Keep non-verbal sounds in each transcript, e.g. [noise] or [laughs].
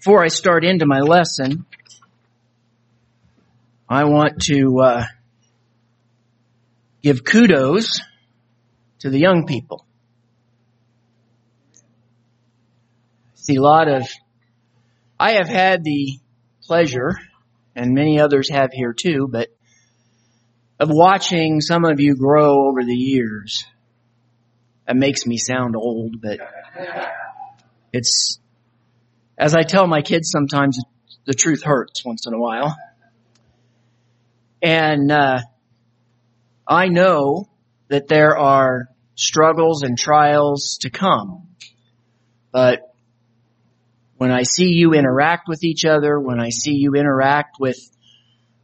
before I start into my lesson, I want to uh, give kudos to the young people. See a lot of, I have had the pleasure, and many others have here too, but of watching some of you grow over the years. That makes me sound old, but it's, as I tell my kids sometimes, the truth hurts once in a while. And, uh, I know that there are struggles and trials to come, but when I see you interact with each other, when I see you interact with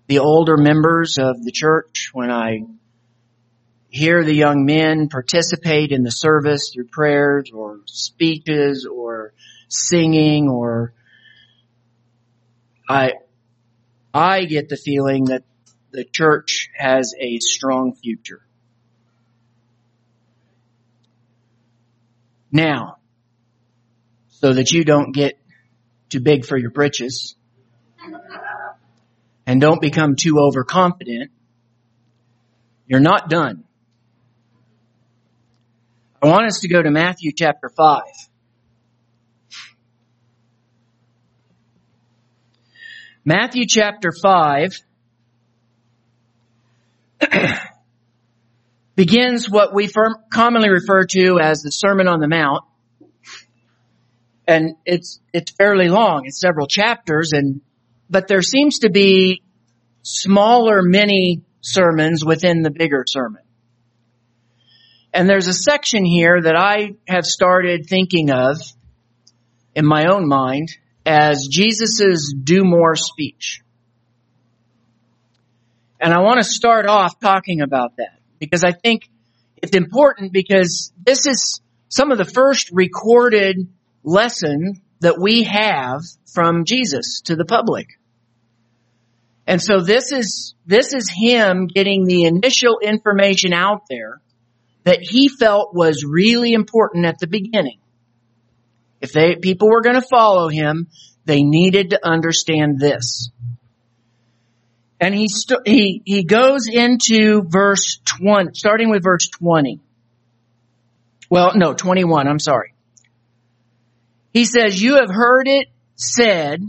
the older members of the church, when I hear the young men participate in the service through prayers or speeches or singing or I, I get the feeling that the church has a strong future. Now, so that you don't get too big for your britches and don't become too overconfident, you're not done. I want us to go to Matthew chapter 5. Matthew chapter 5 [clears throat] begins what we commonly refer to as the Sermon on the Mount. And it's, it's fairly long. It's several chapters and, but there seems to be smaller mini sermons within the bigger sermon. And there's a section here that I have started thinking of in my own mind as Jesus's do more speech. And I want to start off talking about that because I think it's important because this is some of the first recorded lesson that we have from Jesus to the public. And so this is, this is him getting the initial information out there that he felt was really important at the beginning. If they, people were going to follow him, they needed to understand this. And he, st- he, he goes into verse 20, starting with verse 20. Well, no, 21, I'm sorry. He says, you have heard it said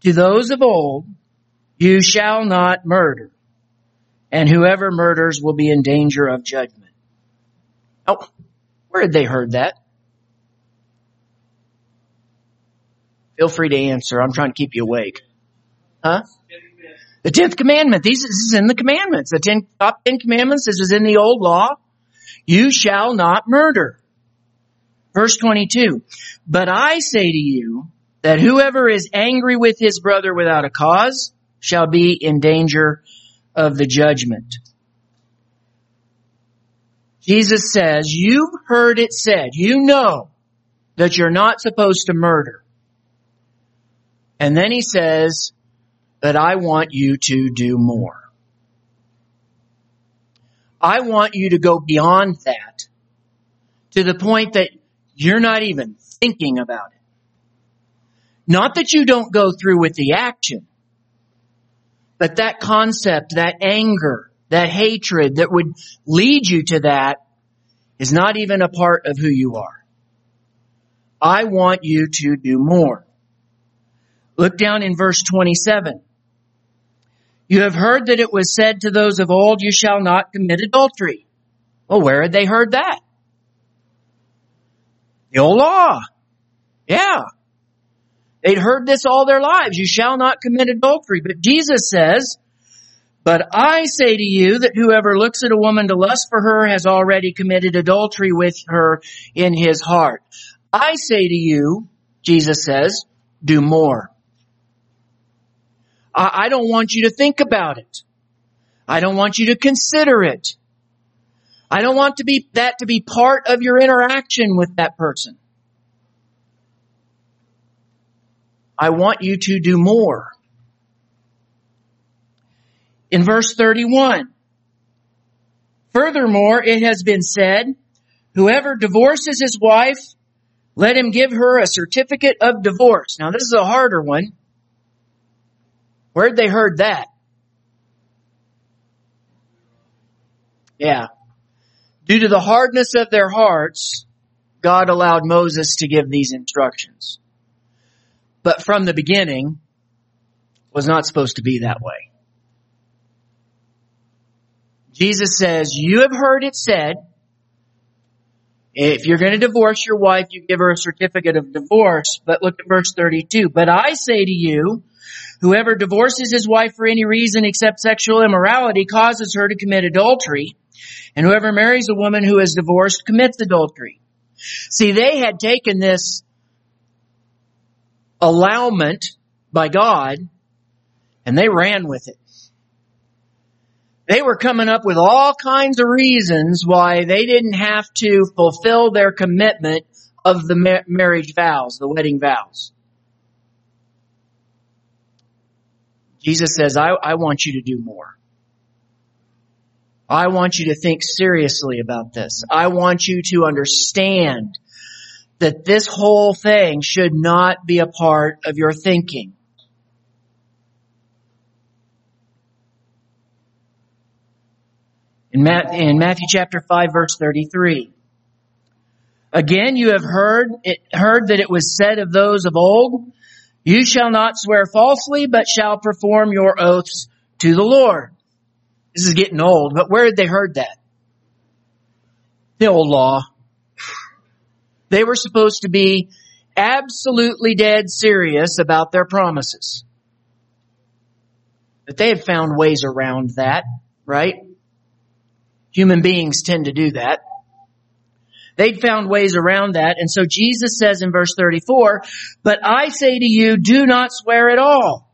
to those of old, you shall not murder, and whoever murders will be in danger of judgment. Oh, where had they heard that? Feel free to answer. I'm trying to keep you awake. Huh? The tenth commandment. These this is in the commandments. The ten, top ten commandments. This is in the old law. You shall not murder. Verse 22. But I say to you that whoever is angry with his brother without a cause shall be in danger of the judgment. Jesus says, you've heard it said, you know that you're not supposed to murder. And then he says, but I want you to do more. I want you to go beyond that to the point that you're not even thinking about it. Not that you don't go through with the action, but that concept, that anger, that hatred that would lead you to that is not even a part of who you are. I want you to do more. Look down in verse 27. You have heard that it was said to those of old, you shall not commit adultery. Well, where had they heard that? The old law. Yeah. They'd heard this all their lives. You shall not commit adultery. But Jesus says, but I say to you that whoever looks at a woman to lust for her has already committed adultery with her in his heart. I say to you, Jesus says, do more. I don't want you to think about it. I don't want you to consider it. I don't want to be, that to be part of your interaction with that person. I want you to do more. In verse 31, furthermore, it has been said, whoever divorces his wife let him give her a certificate of divorce. Now this is a harder one. Where'd they heard that? Yeah. Due to the hardness of their hearts, God allowed Moses to give these instructions. But from the beginning, it was not supposed to be that way. Jesus says, you have heard it said, if you're going to divorce your wife, you give her a certificate of divorce. But look at verse 32. But I say to you, whoever divorces his wife for any reason except sexual immorality causes her to commit adultery. And whoever marries a woman who is divorced commits adultery. See, they had taken this allowment by God and they ran with it. They were coming up with all kinds of reasons why they didn't have to fulfill their commitment of the marriage vows, the wedding vows. Jesus says, I, I want you to do more. I want you to think seriously about this. I want you to understand that this whole thing should not be a part of your thinking. In, Matthew chapter 5 verse 33. Again, you have heard, it, heard that it was said of those of old, you shall not swear falsely, but shall perform your oaths to the Lord. This is getting old, but where did they heard that? The old law. They were supposed to be absolutely dead serious about their promises. But they had found ways around that, right? Human beings tend to do that. They'd found ways around that. And so Jesus says in verse 34, but I say to you, do not swear at all.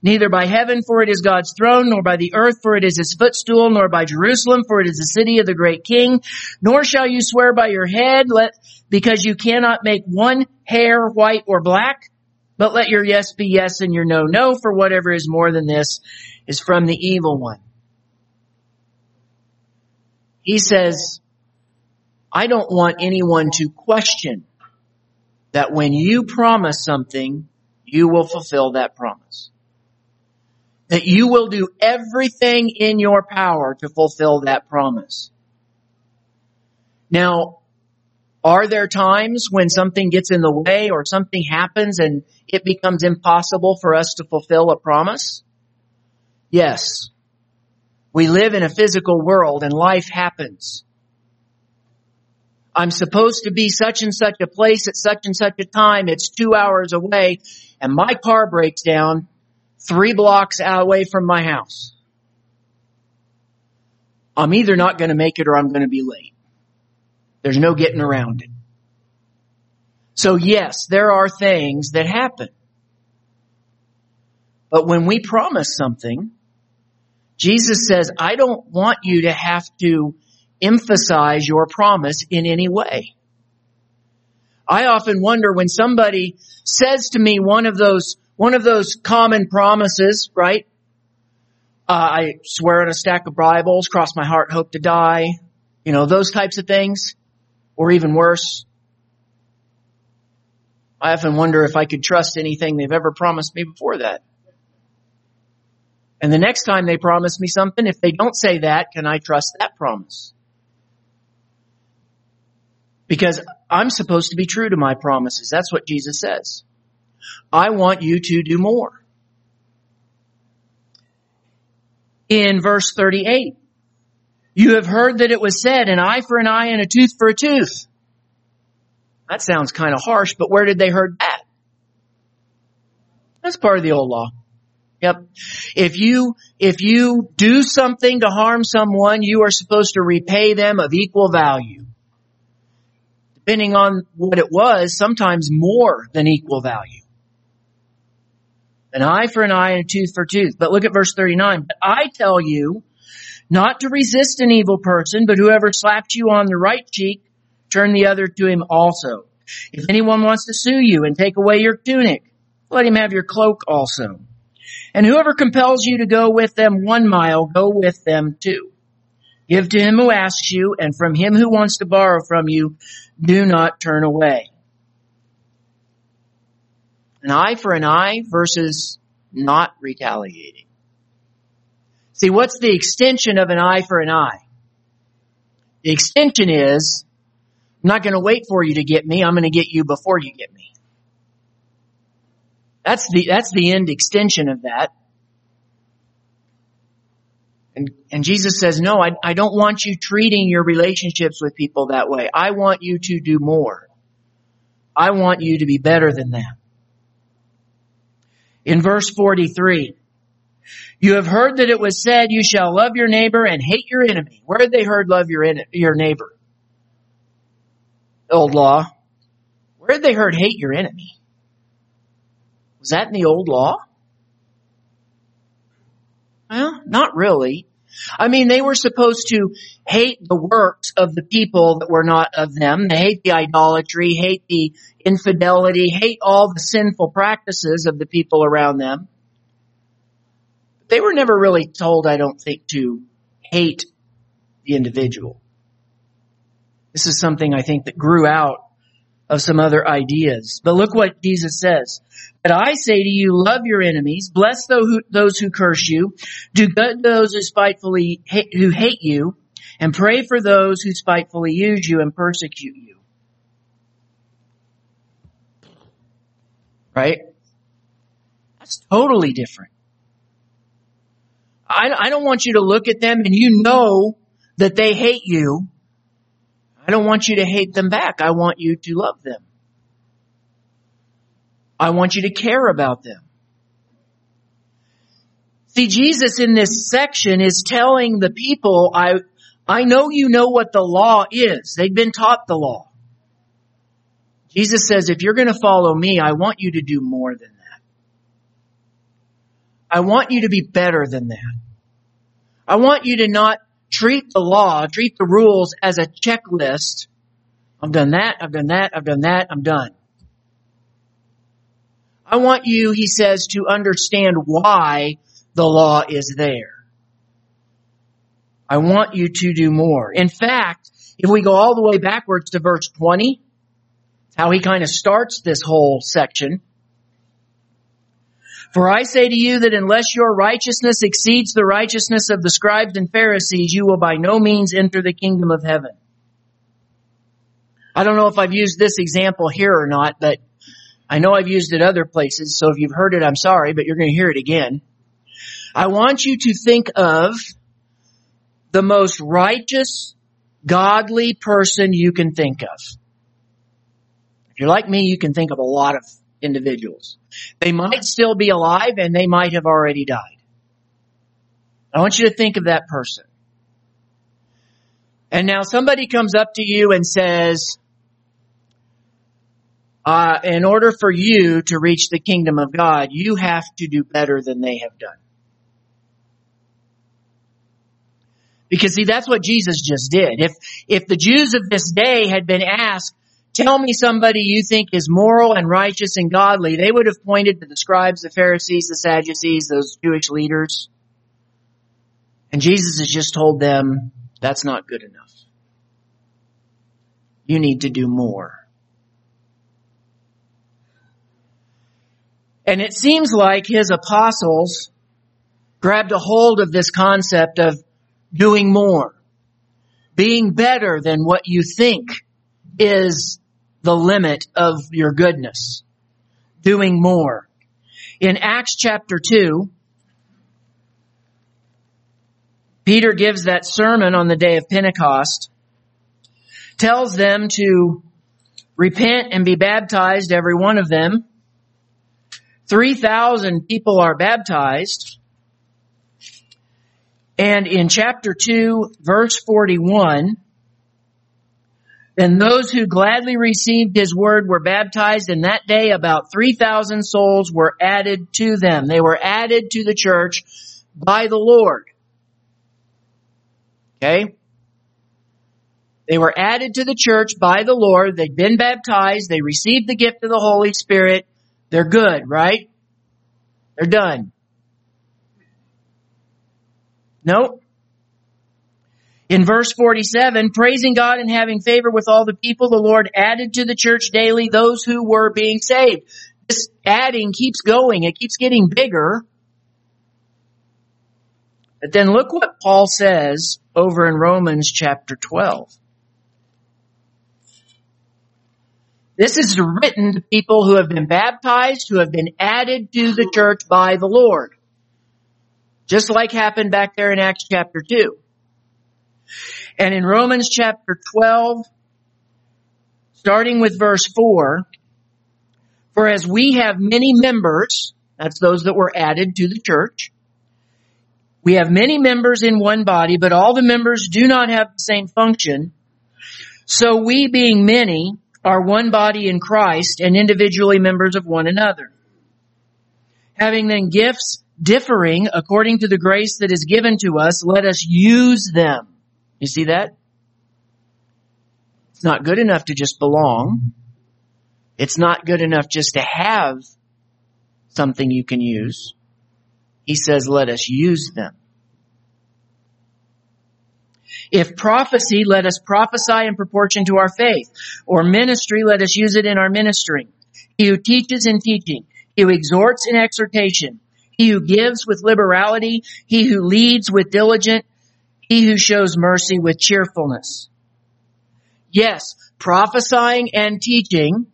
Neither by heaven, for it is God's throne, nor by the earth, for it is his footstool, nor by Jerusalem, for it is the city of the great king. Nor shall you swear by your head, let, because you cannot make one hair white or black. But let your yes be yes and your no no, for whatever is more than this is from the evil one. He says, I don't want anyone to question that when you promise something, you will fulfill that promise. That you will do everything in your power to fulfill that promise. Now, are there times when something gets in the way or something happens and it becomes impossible for us to fulfill a promise? Yes. We live in a physical world and life happens. I'm supposed to be such and such a place at such and such a time. It's two hours away and my car breaks down three blocks away from my house. I'm either not going to make it or I'm going to be late. There's no getting around it. So yes, there are things that happen. But when we promise something, Jesus says, I don't want you to have to emphasize your promise in any way. I often wonder when somebody says to me one of those, one of those common promises, right? Uh, I swear on a stack of Bibles, cross my heart, hope to die. You know, those types of things. Or even worse. I often wonder if I could trust anything they've ever promised me before that. And the next time they promise me something, if they don't say that, can I trust that promise? Because I'm supposed to be true to my promises. That's what Jesus says. I want you to do more. In verse 38, you have heard that it was said, an eye for an eye and a tooth for a tooth. That sounds kind of harsh, but where did they heard that? That's part of the old law. Yep. If you, if you do something to harm someone, you are supposed to repay them of equal value. Depending on what it was, sometimes more than equal value. An eye for an eye and a tooth for a tooth. But look at verse 39. But I tell you not to resist an evil person, but whoever slaps you on the right cheek, turn the other to him also. If anyone wants to sue you and take away your tunic, let him have your cloak also. And whoever compels you to go with them one mile, go with them two. Give to him who asks you, and from him who wants to borrow from you, do not turn away. An eye for an eye versus not retaliating. See, what's the extension of an eye for an eye? The extension is, I'm not going to wait for you to get me. I'm going to get you before you get me. That's the, that's the end extension of that. And, and Jesus says, no, I, I don't want you treating your relationships with people that way. I want you to do more. I want you to be better than them. In verse 43, you have heard that it was said, you shall love your neighbor and hate your enemy. Where had they heard love your, your neighbor? Old law. Where had they heard hate your enemy? Was that in the old law? Well, not really. I mean, they were supposed to hate the works of the people that were not of them. They hate the idolatry, hate the infidelity, hate all the sinful practices of the people around them. They were never really told, I don't think, to hate the individual. This is something I think that grew out of some other ideas. But look what Jesus says. But I say to you, love your enemies, bless those who curse you, do good to those who spitefully hate, who hate you, and pray for those who spitefully use you and persecute you. Right? That's totally different. I, I don't want you to look at them and you know that they hate you. I don't want you to hate them back. I want you to love them. I want you to care about them. See, Jesus in this section is telling the people, I, I know you know what the law is. They've been taught the law. Jesus says, if you're going to follow me, I want you to do more than that. I want you to be better than that. I want you to not treat the law, treat the rules as a checklist. I've done that, I've done that, I've done that, I'm done. I want you, he says, to understand why the law is there. I want you to do more. In fact, if we go all the way backwards to verse 20, how he kind of starts this whole section. For I say to you that unless your righteousness exceeds the righteousness of the scribes and Pharisees, you will by no means enter the kingdom of heaven. I don't know if I've used this example here or not, but I know I've used it other places, so if you've heard it, I'm sorry, but you're going to hear it again. I want you to think of the most righteous, godly person you can think of. If you're like me, you can think of a lot of individuals. They might still be alive and they might have already died. I want you to think of that person. And now somebody comes up to you and says, uh, in order for you to reach the kingdom of God, you have to do better than they have done. Because see, that's what Jesus just did. If, if the Jews of this day had been asked, tell me somebody you think is moral and righteous and godly, they would have pointed to the scribes, the Pharisees, the Sadducees, those Jewish leaders. And Jesus has just told them, that's not good enough. You need to do more. And it seems like his apostles grabbed a hold of this concept of doing more, being better than what you think is the limit of your goodness, doing more. In Acts chapter 2, Peter gives that sermon on the day of Pentecost, tells them to repent and be baptized, every one of them, 3,000 people are baptized. And in chapter 2, verse 41, then those who gladly received his word were baptized and that day about 3,000 souls were added to them. They were added to the church by the Lord. Okay? They were added to the church by the Lord. They'd been baptized. They received the gift of the Holy Spirit. They're good, right? They're done. Nope. In verse 47, praising God and having favor with all the people, the Lord added to the church daily those who were being saved. this adding keeps going. It keeps getting bigger. But then look what Paul says over in Romans chapter 12. This is written to people who have been baptized, who have been added to the church by the Lord. Just like happened back there in Acts chapter 2. And in Romans chapter 12, starting with verse 4, for as we have many members, that's those that were added to the church, we have many members in one body, but all the members do not have the same function. So we being many are one body in Christ and individually members of one another. Having then gifts differing according to the grace that is given to us, let us use them. You see that? It's not good enough to just belong. It's not good enough just to have something you can use. He says, let us use them. If prophecy, let us prophesy in proportion to our faith. Or ministry, let us use it in our ministry. He who teaches in teaching. He who exhorts in exhortation. He who gives with liberality. He who leads with diligence. He who shows mercy with cheerfulness. Yes, prophesying and teaching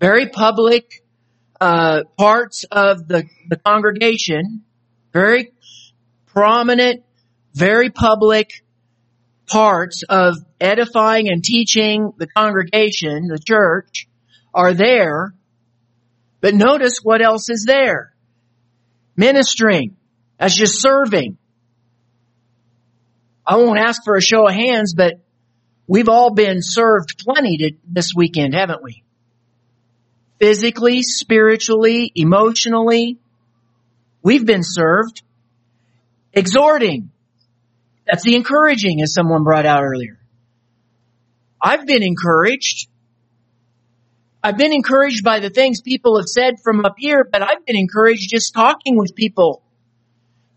very public uh, parts of the, the congregation, very prominent, very public parts of edifying and teaching the congregation, the church, are there. But notice what else is there. Ministering. That's just serving. I won't ask for a show of hands, but we've all been served plenty to, this weekend, haven't we? physically, spiritually, emotionally. We've been served. Exhorting. That's the encouraging as someone brought out earlier. I've been encouraged. I've been encouraged by the things people have said from up here, but I've been encouraged just talking with people,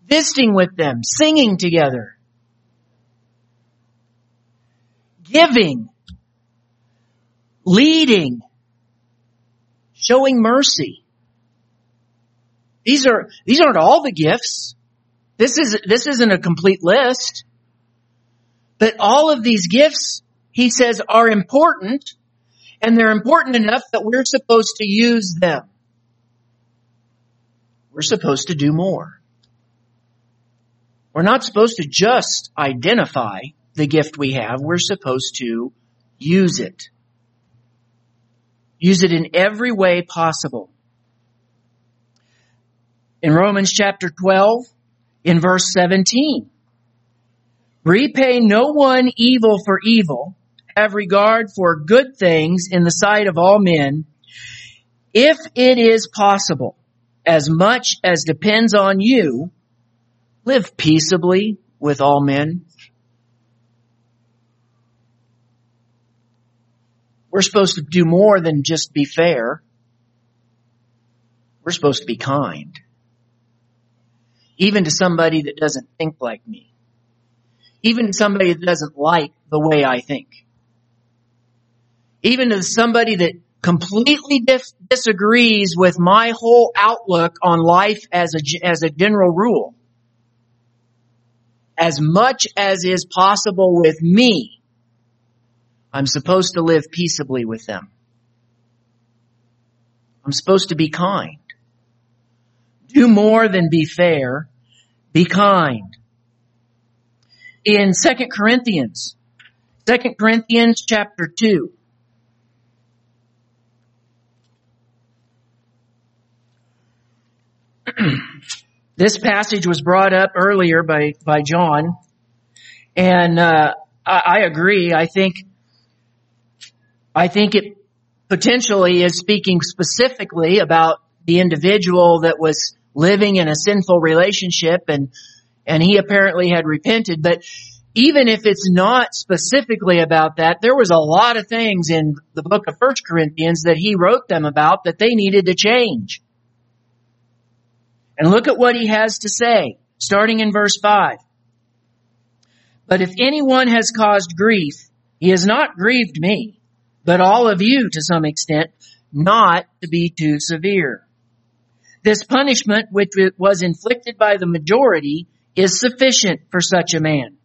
visiting with them, singing together, giving, leading, showing mercy. These are, these aren't all the gifts. This is, this isn't a complete list. But all of these gifts, he says, are important and they're important enough that we're supposed to use them. We're supposed to do more. We're not supposed to just identify the gift we have. We're supposed to use it. Use it in every way possible. In Romans chapter 12, in verse 17, repay no one evil for evil, have regard for good things in the sight of all men, if it is possible, as much as depends on you, live peaceably with all men. We're supposed to do more than just be fair. We're supposed to be kind. Even to somebody that doesn't think like me. Even to somebody that doesn't like the way I think. Even to somebody that completely dis- disagrees with my whole outlook on life as a, as a general rule. As much as is possible with me, I'm supposed to live peaceably with them. I'm supposed to be kind. Do more than be fair. Be kind. In 2 Corinthians, 2 Corinthians chapter 2, [clears throat] this passage was brought up earlier by, by John, and uh, I, I agree. I think I think it potentially is speaking specifically about the individual that was living in a sinful relationship and, and he apparently had repented. But even if it's not specifically about that, there was a lot of things in the book of First Corinthians that he wrote them about that they needed to change. And look at what he has to say, starting in verse 5. But if anyone has caused grief, he has not grieved me but all of you to some extent. not to be too severe. This punishment, which was inflicted by the majority, is sufficient for such a man.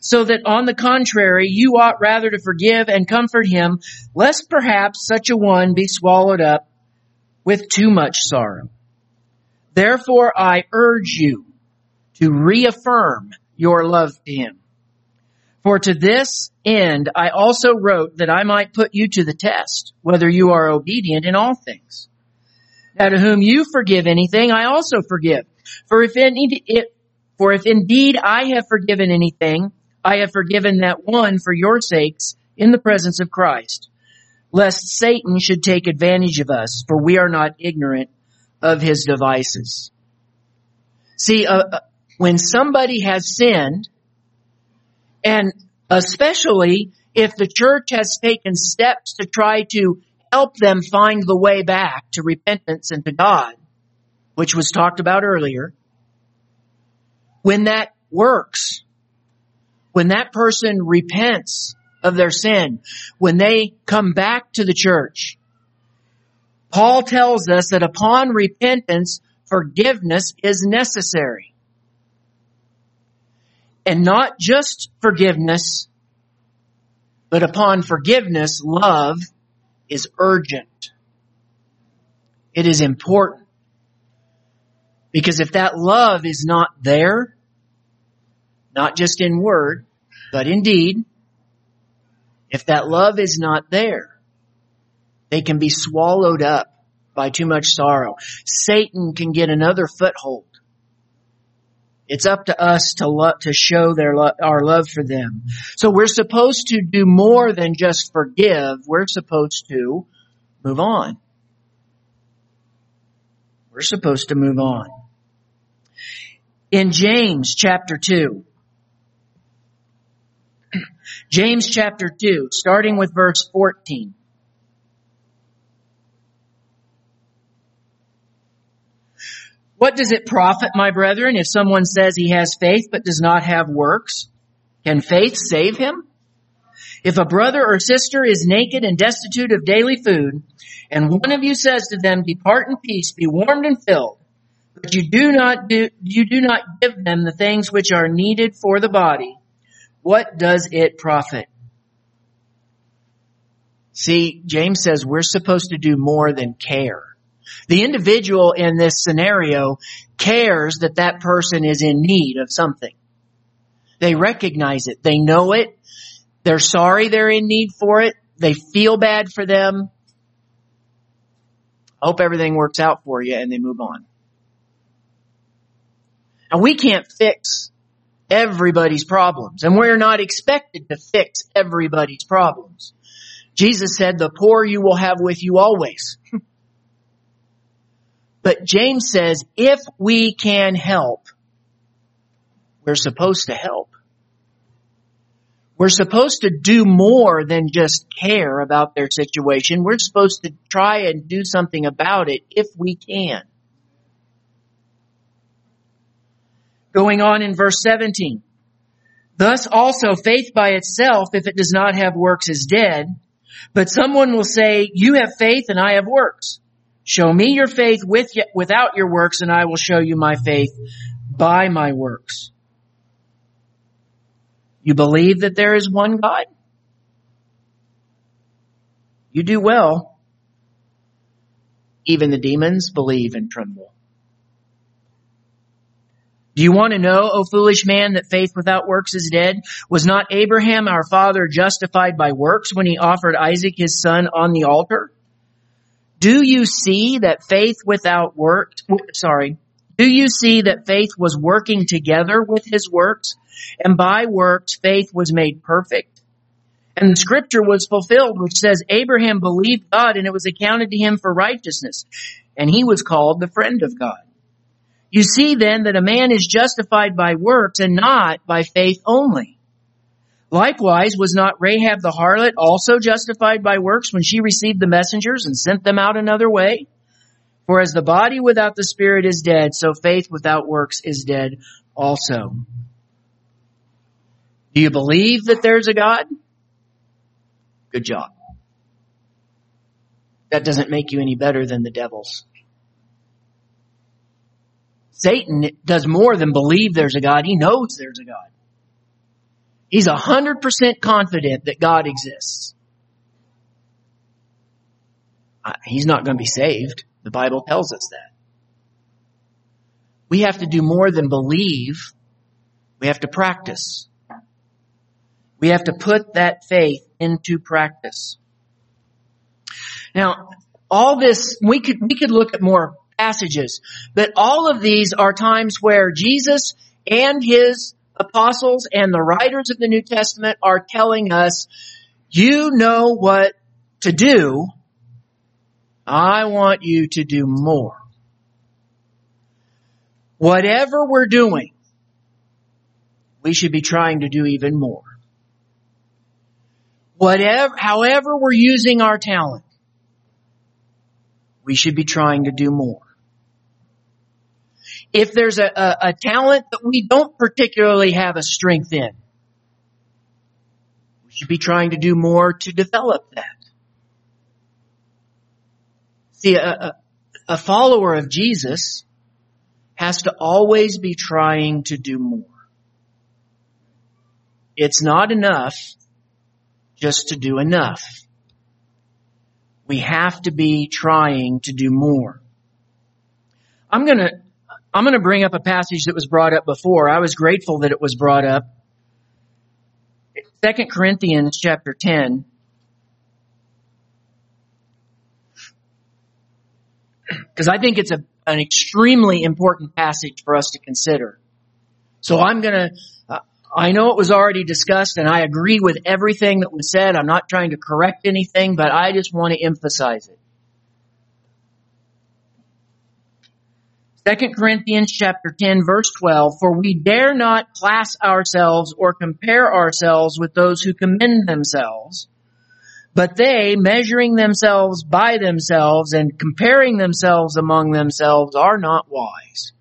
So that on the contrary, you ought rather to forgive and comfort him, lest perhaps such a one be swallowed up with too much sorrow. Therefore I urge you to reaffirm your love to him. For to this end I also wrote that I might put you to the test, whether you are obedient in all things. Now to whom you forgive anything, I also forgive. For if any, if, for if indeed I have forgiven anything, I have forgiven that one for your sakes in the presence of Christ, lest Satan should take advantage of us, for we are not ignorant of his devices. See, uh, uh when somebody has sinned, and especially if the church has taken steps to try to help them find the way back to repentance and to God, which was talked about earlier, when that works, when that person repents of their sin, when they come back to the church, Paul tells us that upon repentance, forgiveness is necessary. And not just forgiveness, but upon forgiveness, love is urgent. It is important. Because if that love is not there, not just in word, but in deed, if that love is not there, they can be swallowed up by too much sorrow. Satan can get another foothold it's up to us to lo- to show their lo- our love for them. So we're supposed to do more than just forgive. We're supposed to move on. We're supposed to move on. In James chapter 2, [clears throat] James chapter 2, starting with verse 14. What does it profit, my brethren, if someone says he has faith but does not have works? Can faith save him? If a brother or sister is naked and destitute of daily food, and one of you says to them, depart in peace, be warmed and filled, but you do not do, you do not give them the things which are needed for the body, what does it profit? See, James says we're supposed to do more than care. The individual in this scenario cares that that person is in need of something. They recognize it. They know it. They're sorry they're in need for it. They feel bad for them. Hope everything works out for you and they move on. And we can't fix everybody's problems and we're not expected to fix everybody's problems. Jesus said, the poor you will have with you always. [laughs] But James says if we can help, we're supposed to help. We're supposed to do more than just care about their situation. We're supposed to try and do something about it if we can. Going on in verse 17. Thus also faith by itself, if it does not have works, is dead. But someone will say, you have faith and I have works. Show me your faith with without your works and I will show you my faith by my works. You believe that there is one God? You do well. Even the demons believe and tremble. Do you want to know, O foolish man, that faith without works is dead? Was not Abraham our father justified by works when he offered Isaac his son on the altar? Do you see that faith without works, sorry, do you see that faith was working together with his works? And by works, faith was made perfect. And the scripture was fulfilled, which says, Abraham believed God and it was accounted to him for righteousness. And he was called the friend of God. You see then that a man is justified by works and not by faith only. Likewise, was not Rahab the harlot also justified by works when she received the messengers and sent them out another way? For as the body without the spirit is dead, so faith without works is dead also. Do you believe that there's a God? Good job. That doesn't make you any better than the devils. Satan does more than believe there's a God. He knows there's a God. He's a hundred percent confident that God exists. He's not going to be saved. The Bible tells us that. We have to do more than believe. We have to practice. We have to put that faith into practice. Now, all this, we could, we could look at more passages, but all of these are times where Jesus and his apostles and the writers of the New Testament are telling us, you know what to do. I want you to do more. Whatever we're doing, we should be trying to do even more. Whatever, however we're using our talent, we should be trying to do more. If there's a, a, a talent that we don't particularly have a strength in, we should be trying to do more to develop that. See, a, a follower of Jesus has to always be trying to do more. It's not enough just to do enough. We have to be trying to do more. I'm gonna, I'm gonna bring up a passage that was brought up before. I was grateful that it was brought up. Second Corinthians chapter 10. [clears throat] Because I think it's a, an extremely important passage for us to consider. So I'm gonna, uh, I know it was already discussed and I agree with everything that was said. I'm not trying to correct anything, but I just want to emphasize it. Second Corinthians chapter 10 verse 12, for we dare not class ourselves or compare ourselves with those who commend themselves, but they, measuring themselves by themselves and comparing themselves among themselves, are not wise.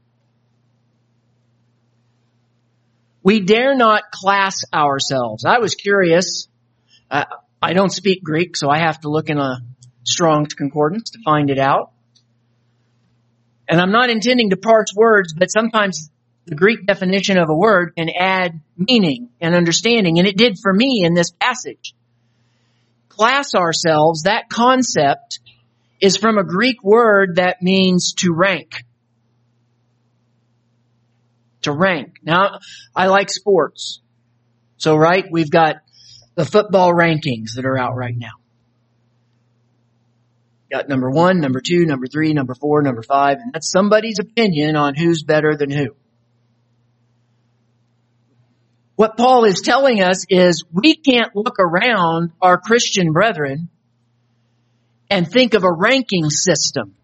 We dare not class ourselves. I was curious. Uh, I don't speak Greek, so I have to look in a Strong's Concordance to find it out. And I'm not intending to parse words, but sometimes the Greek definition of a word can add meaning and understanding, and it did for me in this passage class ourselves, that concept is from a Greek word that means to rank. To rank. Now, I like sports. So, right, we've got the football rankings that are out right now. Got number one, number two, number three, number four, number five, and that's somebody's opinion on who's better than who. What Paul is telling us is we can't look around our Christian brethren and think of a ranking system.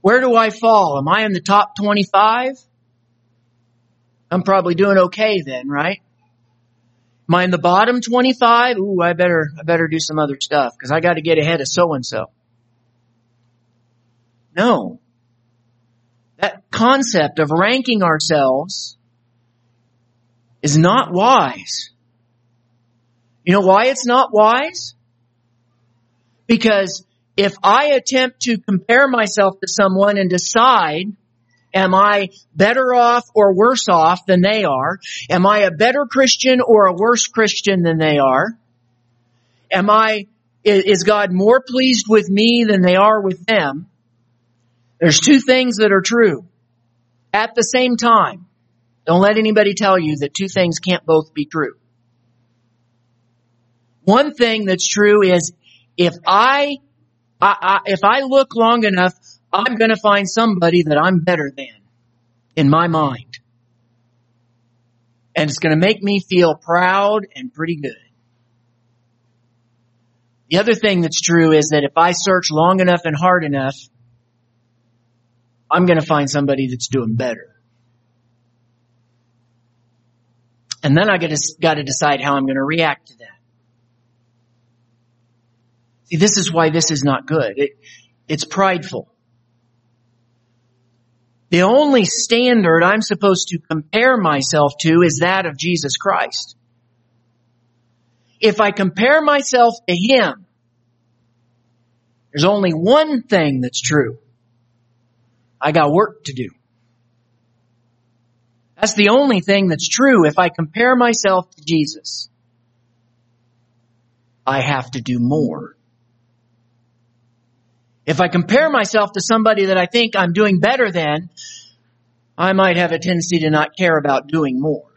Where do I fall? Am I in the top 25? I'm probably doing okay then, right? In the bottom 25? Ooh, I better, I better do some other stuff because I got to get ahead of so and so. No. That concept of ranking ourselves is not wise. You know why it's not wise? Because if I attempt to compare myself to someone and decide, am I better off or worse off than they are? Am I a better Christian or a worse Christian than they are? Am I, is God more pleased with me than they are with them? There's two things that are true at the same time. Don't let anybody tell you that two things can't both be true. One thing that's true is if I, I, I if I look long enough, I'm going to find somebody that I'm better than in my mind. And it's going to make me feel proud and pretty good. The other thing that's true is that if I search long enough and hard enough, I'm going to find somebody that's doing better. And then I got to, got to decide how I'm going to react to that. See, this is why this is not good. It, it's prideful. The only standard I'm supposed to compare myself to is that of Jesus Christ. If I compare myself to Him, There's only one thing that's true. I got work to do. That's the only thing that's true if I compare myself to Jesus. I have to do more. If I compare myself to somebody that I think I'm doing better than, I might have a tendency to not care about doing more.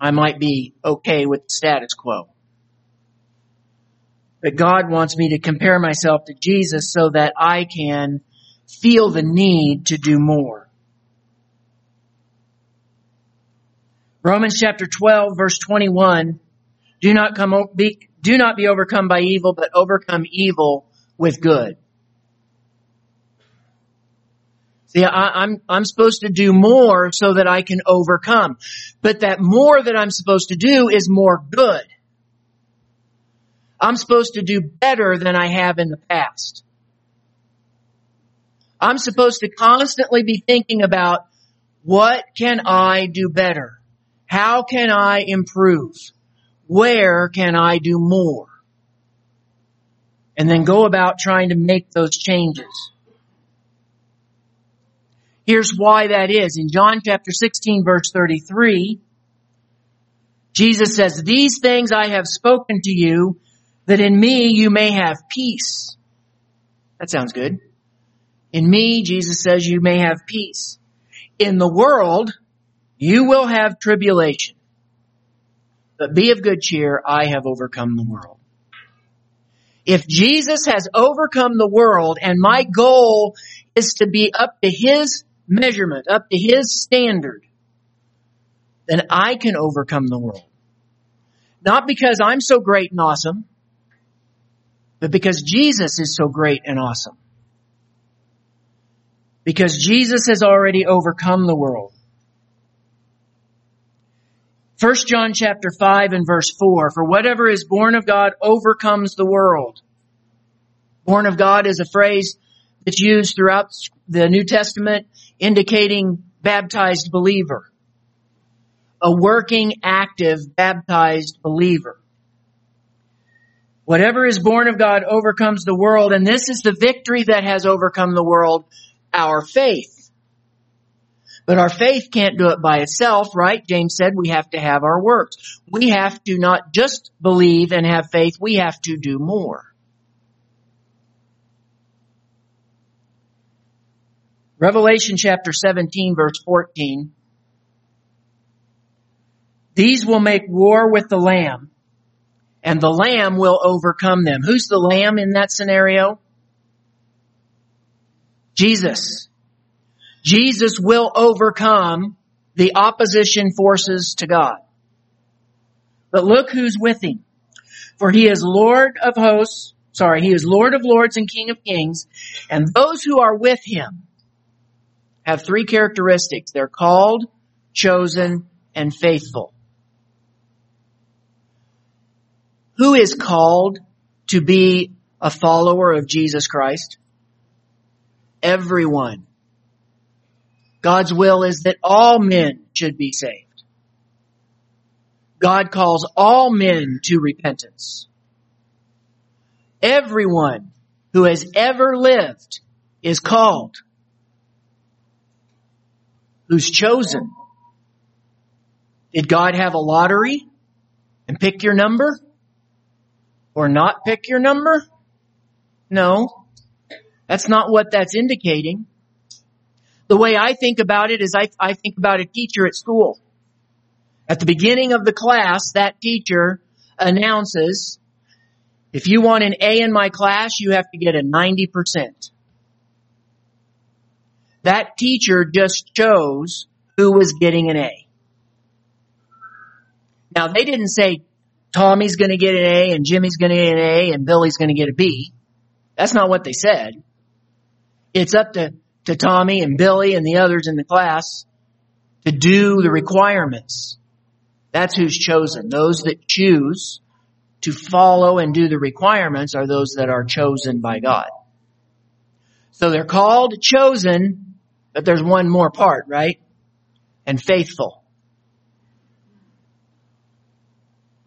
I might be okay with the status quo. But God wants me to compare myself to Jesus so that I can feel the need to do more. Romans chapter 12 verse 21, do not come, be, do not be overcome by evil, but overcome evil with good. See, I, I'm, I'm supposed to do more so that I can overcome. But that more that I'm supposed to do is more good. I'm supposed to do better than I have in the past. I'm supposed to constantly be thinking about what can I do better? How can I improve? Where can I do more? And then go about trying to make those changes. Here's why that is. In John chapter 16 verse 33, Jesus says, these things I have spoken to you that in me you may have peace. That sounds good. In me, Jesus says you may have peace. In the world, you will have tribulation. But be of good cheer, I have overcome the world. If Jesus has overcome the world and my goal is to be up to His measurement, up to His standard, then I can overcome the world. Not because I'm so great and awesome, but because Jesus is so great and awesome. Because Jesus has already overcome the world. 1 John chapter 5 and verse 4, for whatever is born of God overcomes the world. Born of God is a phrase that's used throughout the New Testament indicating baptized believer. A working, active, baptized believer. Whatever is born of God overcomes the world, and this is the victory that has overcome the world, our faith. But our faith can't do it by itself, right? James said we have to have our works. We have to not just believe and have faith, we have to do more. Revelation chapter 17 verse 14. These will make war with the Lamb, and the Lamb will overcome them. Who's the Lamb in that scenario? Jesus. Jesus will overcome the opposition forces to God. But look who's with him. For he is Lord of hosts, sorry, he is Lord of lords and King of kings, and those who are with him have three characteristics. They're called, chosen, and faithful. Who is called to be a follower of Jesus Christ? Everyone. God's will is that all men should be saved. God calls all men to repentance. Everyone who has ever lived is called. Who's chosen? Did God have a lottery and pick your number? Or not pick your number? No. That's not what that's indicating. The way I think about it is I, I think about a teacher at school. At the beginning of the class, that teacher announces, if you want an A in my class, you have to get a 90%. That teacher just chose who was getting an A. Now they didn't say Tommy's gonna get an A and Jimmy's gonna get an A and Billy's gonna get a B. That's not what they said. It's up to to Tommy and Billy and the others in the class to do the requirements. That's who's chosen. Those that choose to follow and do the requirements are those that are chosen by God. So they're called chosen, but there's one more part, right? And faithful.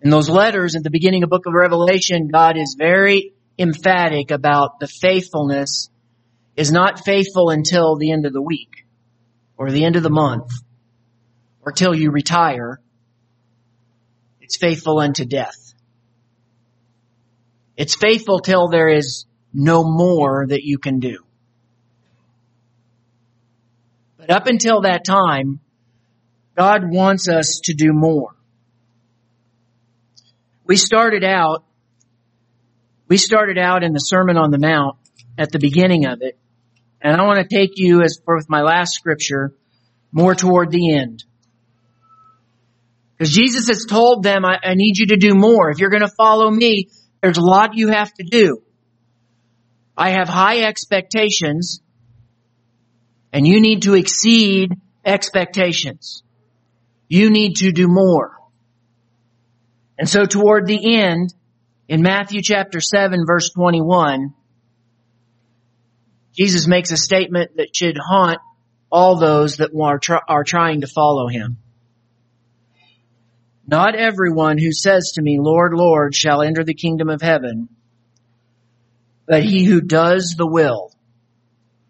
In those letters at the beginning of book of Revelation, God is very emphatic about the faithfulness is not faithful until the end of the week or the end of the month or till you retire. It's faithful unto death. It's faithful till there is no more that you can do. But up until that time, God wants us to do more. We started out, we started out in the Sermon on the Mount at the beginning of it, and I want to take you as with my last scripture more toward the end. Because Jesus has told them, I, I need you to do more. If you're going to follow me, there's a lot you have to do. I have high expectations and you need to exceed expectations. You need to do more. And so toward the end, in Matthew chapter 7 verse 21, Jesus makes a statement that should haunt all those that are, are trying to follow him. Not everyone who says to me, Lord, Lord, shall enter the kingdom of heaven, but he who does the will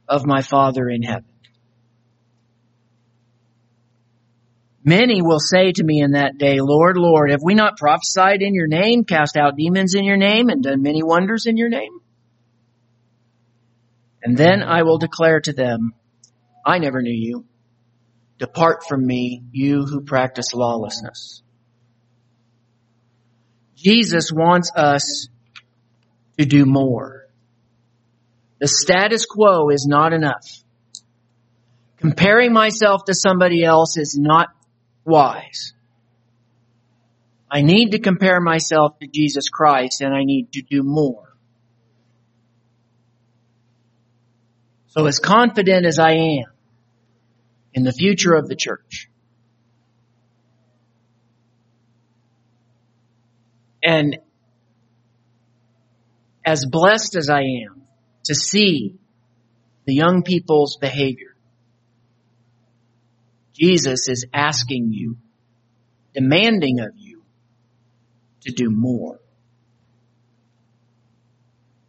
of my Father in heaven. Many will say to me in that day, Lord, Lord, have we not prophesied in your name, cast out demons in your name, and done many wonders in your name? And then I will declare to them, I never knew you. Depart from me, you who practice lawlessness. Jesus wants us to do more. The status quo is not enough. Comparing myself to somebody else is not wise. I need to compare myself to Jesus Christ and I need to do more. So as confident as I am in the future of the church, and as blessed as I am to see the young people's behavior, Jesus is asking you, demanding of you to do more.